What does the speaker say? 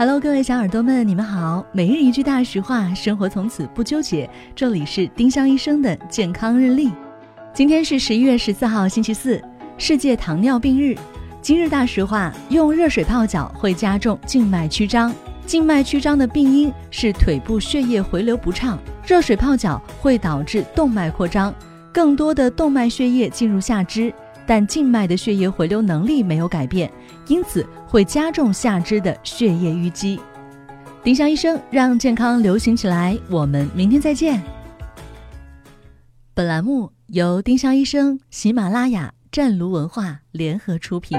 Hello，各位小耳朵们，你们好。每日一句大实话，生活从此不纠结。这里是丁香医生的健康日历。今天是十一月十四号，星期四，世界糖尿病日。今日大实话：用热水泡脚会加重静脉曲张。静脉曲张的病因是腿部血液回流不畅，热水泡脚会导致动脉扩张，更多的动脉血液进入下肢。但静脉的血液回流能力没有改变，因此会加重下肢的血液淤积。丁香医生让健康流行起来，我们明天再见。本栏目由丁香医生、喜马拉雅、湛卢文化联合出品。